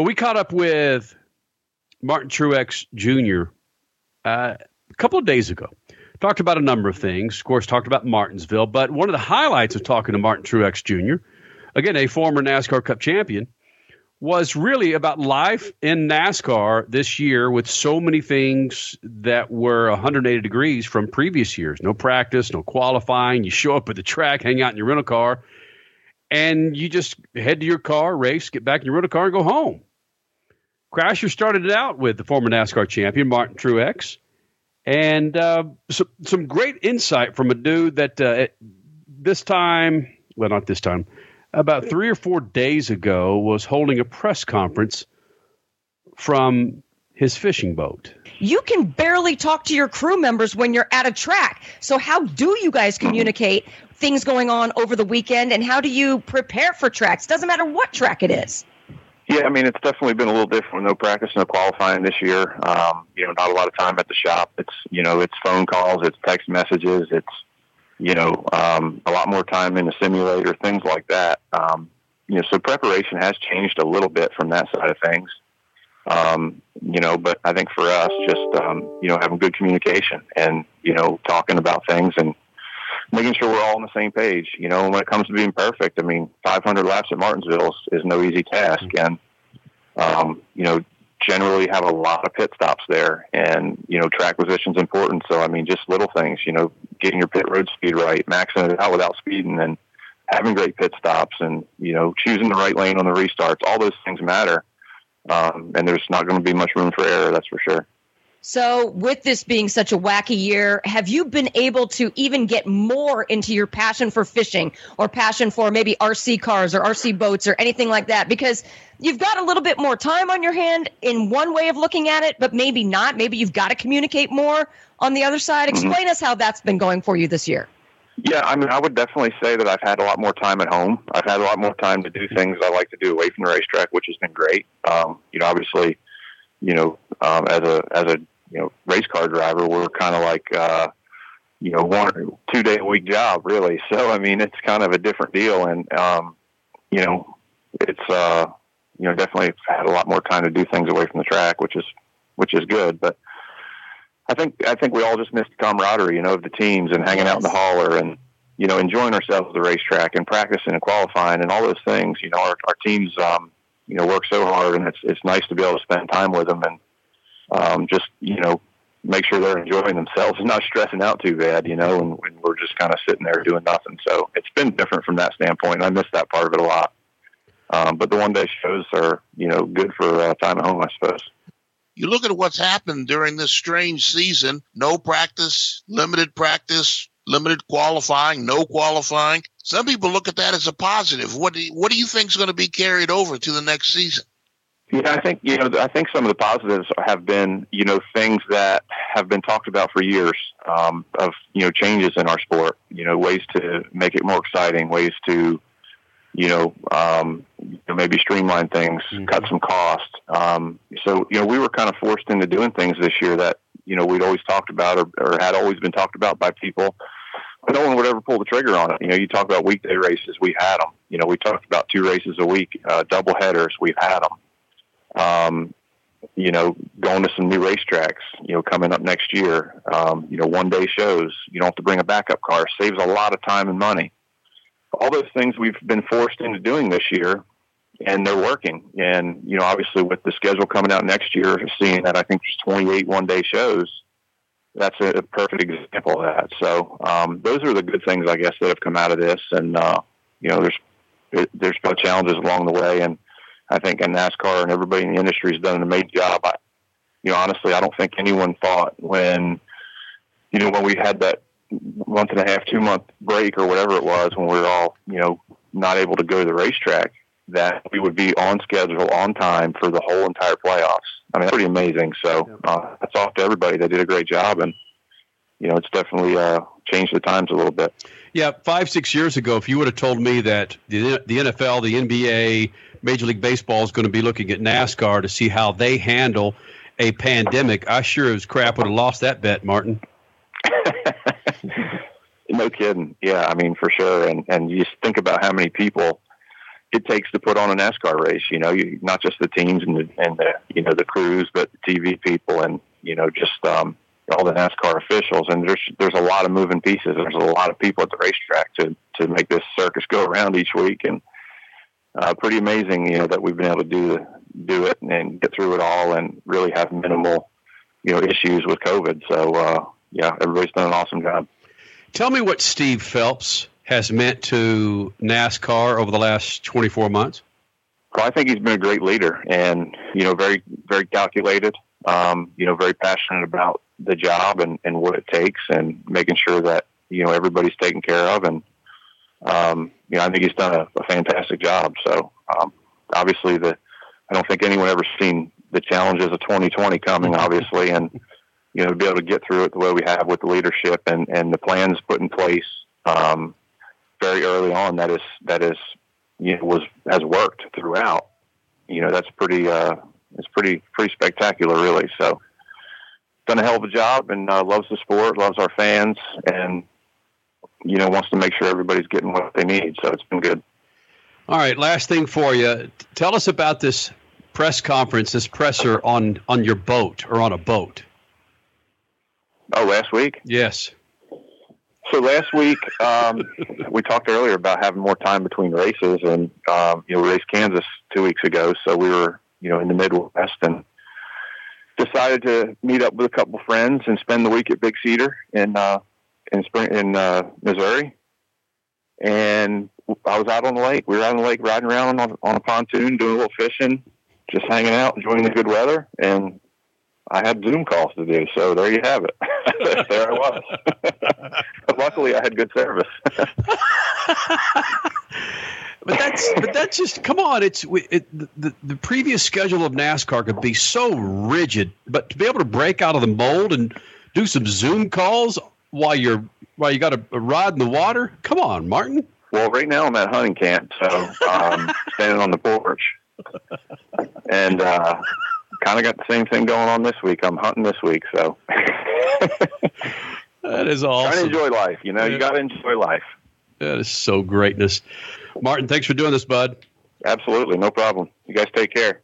But we caught up with Martin Truex Jr. Uh, a couple of days ago. Talked about a number of things. Of course, talked about Martinsville. But one of the highlights of talking to Martin Truex Jr., again, a former NASCAR Cup champion, was really about life in NASCAR this year with so many things that were 180 degrees from previous years. No practice, no qualifying. You show up at the track, hang out in your rental car, and you just head to your car, race, get back in your rental car, and go home. Crasher started it out with the former NASCAR champion, Martin Truex, and uh, so, some great insight from a dude that uh, this time, well, not this time, about three or four days ago was holding a press conference from his fishing boat. You can barely talk to your crew members when you're at a track. So, how do you guys communicate things going on over the weekend and how do you prepare for tracks? Doesn't matter what track it is. Yeah, I mean, it's definitely been a little different. No practice, no qualifying this year. Um, you know, not a lot of time at the shop. It's, you know, it's phone calls, it's text messages, it's, you know, um, a lot more time in the simulator, things like that. Um, you know, so preparation has changed a little bit from that side of things. Um, you know, but I think for us, just um, you know, having good communication and you know, talking about things and making sure we're all on the same page. You know, when it comes to being perfect, I mean, 500 laps at Martinsville is, is no easy task, and um, you know, generally have a lot of pit stops there and you know track position's important. So i mean just little things you know getting your pit road speed right maxing it out without speeding and having great pit stops and you know choosing the right lane on the restarts all those things matter. Um, and there's not going to be much room for error that's for sure so, with this being such a wacky year, have you been able to even get more into your passion for fishing or passion for maybe RC cars or RC boats or anything like that? Because you've got a little bit more time on your hand in one way of looking at it, but maybe not. Maybe you've got to communicate more on the other side. Mm-hmm. Explain mm-hmm. us how that's been going for you this year. Yeah, I mean, I would definitely say that I've had a lot more time at home. I've had a lot more time to do things I like to do away from the racetrack, which has been great. Um, you know, obviously, you know, um, as a as a you know race car driver, we're kind of like uh, you know one two day a week job really. So I mean, it's kind of a different deal, and um, you know, it's uh, you know definitely had a lot more time to do things away from the track, which is which is good, but. I think I think we all just missed the camaraderie, you know, of the teams and hanging out in the hauler and you know enjoying ourselves at the racetrack and practicing and qualifying and all those things. You know, our, our teams um, you know work so hard, and it's it's nice to be able to spend time with them and um, just you know make sure they're enjoying themselves and not stressing out too bad, you know, and, and we're just kind of sitting there doing nothing. So it's been different from that standpoint. And I miss that part of it a lot. Um, but the one day shows are, you know, good for uh, time at home, I suppose. You look at what's happened during this strange season no practice, limited practice, limited qualifying, no qualifying. Some people look at that as a positive. What do you, what do you think is going to be carried over to the next season? Yeah, I think you know. I think some of the positives have been you know things that have been talked about for years um, of you know changes in our sport. You know, ways to make it more exciting, ways to you know, um, maybe streamline things, mm-hmm. cut some costs. Um, so you know, we were kind of forced into doing things this year that you know we'd always talked about or, or had always been talked about by people. But no one would ever pull the trigger on it. You know, you talk about weekday races, we've had them. You know, we talked about two races a week, uh, double headers, we've had them um, you know, going to some new racetracks, you know, coming up next year, um, you know, one day shows, you don't have to bring a backup car, saves a lot of time and money. All those things we've been forced into doing this year, and they're working. And, you know, obviously with the schedule coming out next year, seeing that I think there's 28 one day shows, that's a, perfect example of that. So, um, those are the good things, I guess, that have come out of this. And, uh, you know, there's, there's been challenges along the way. And, I think in NASCAR and everybody in the industry has done an amazing job. I, you know, honestly, I don't think anyone thought when, you know, when we had that month and a half, two month break or whatever it was when we were all, you know, not able to go to the racetrack, that we would be on schedule, on time for the whole entire playoffs. I mean, that's pretty amazing. So uh, that's off to everybody. They did a great job, and you know, it's definitely uh, changed the times a little bit. Yeah, five six years ago, if you would have told me that the the NFL, the NBA, Major League Baseball is going to be looking at NASCAR to see how they handle a pandemic. I sure as crap would have lost that bet, Martin. no kidding. Yeah, I mean for sure. And and you just think about how many people, it takes to put on a NASCAR race. You know, you, not just the teams and the, and the you know the crews, but the TV people and you know just um, all the NASCAR officials. And there's there's a lot of moving pieces. There's a lot of people at the racetrack to to make this circus go around each week, and uh, pretty amazing. You know that we've been able to do do it and get through it all, and really have minimal you know issues with COVID. So uh, yeah, everybody's done an awesome job. Tell me what Steve Phelps has meant to NASCAR over the last 24 months? Well, I think he's been a great leader and, you know, very, very calculated, um, you know, very passionate about the job and, and what it takes and making sure that, you know, everybody's taken care of. And, um, you know, I think he's done a, a fantastic job. So, um, obviously the, I don't think anyone ever seen the challenges of 2020 coming, obviously, and, you know, to be able to get through it the way we have with the leadership and, and the plans put in place, um, very early on that is that is you know was has worked throughout. You know that's pretty uh, it's pretty pretty spectacular, really. So done a hell of a job and uh, loves the sport, loves our fans, and you know wants to make sure everybody's getting what they need. So it's been good. All right, last thing for you. Tell us about this press conference, this presser on on your boat or on a boat. Oh, last week? Yes. So last week, um, we talked earlier about having more time between races, and um, you know, we raced Kansas two weeks ago, so we were you know in the Midwest and decided to meet up with a couple friends and spend the week at Big Cedar and uh, in spring in uh, Missouri. And I was out on the lake. We were out on the lake riding around on, on a pontoon, doing a little fishing, just hanging out, enjoying the good weather, and I had Zoom calls to do. So there you have it. there I was. luckily, I had good service. but that's but that's just come on. It's it, the the previous schedule of NASCAR could be so rigid, but to be able to break out of the mold and do some Zoom calls while you're while you got a, a rod in the water. Come on, Martin. Well, right now I'm at hunting camp, so um, standing on the porch, and uh, kind of got the same thing going on this week. I'm hunting this week, so that is awesome. Trying to enjoy life, you know. Yeah. You got to enjoy life. That is so greatness, Martin. Thanks for doing this, bud. Absolutely, no problem. You guys take care.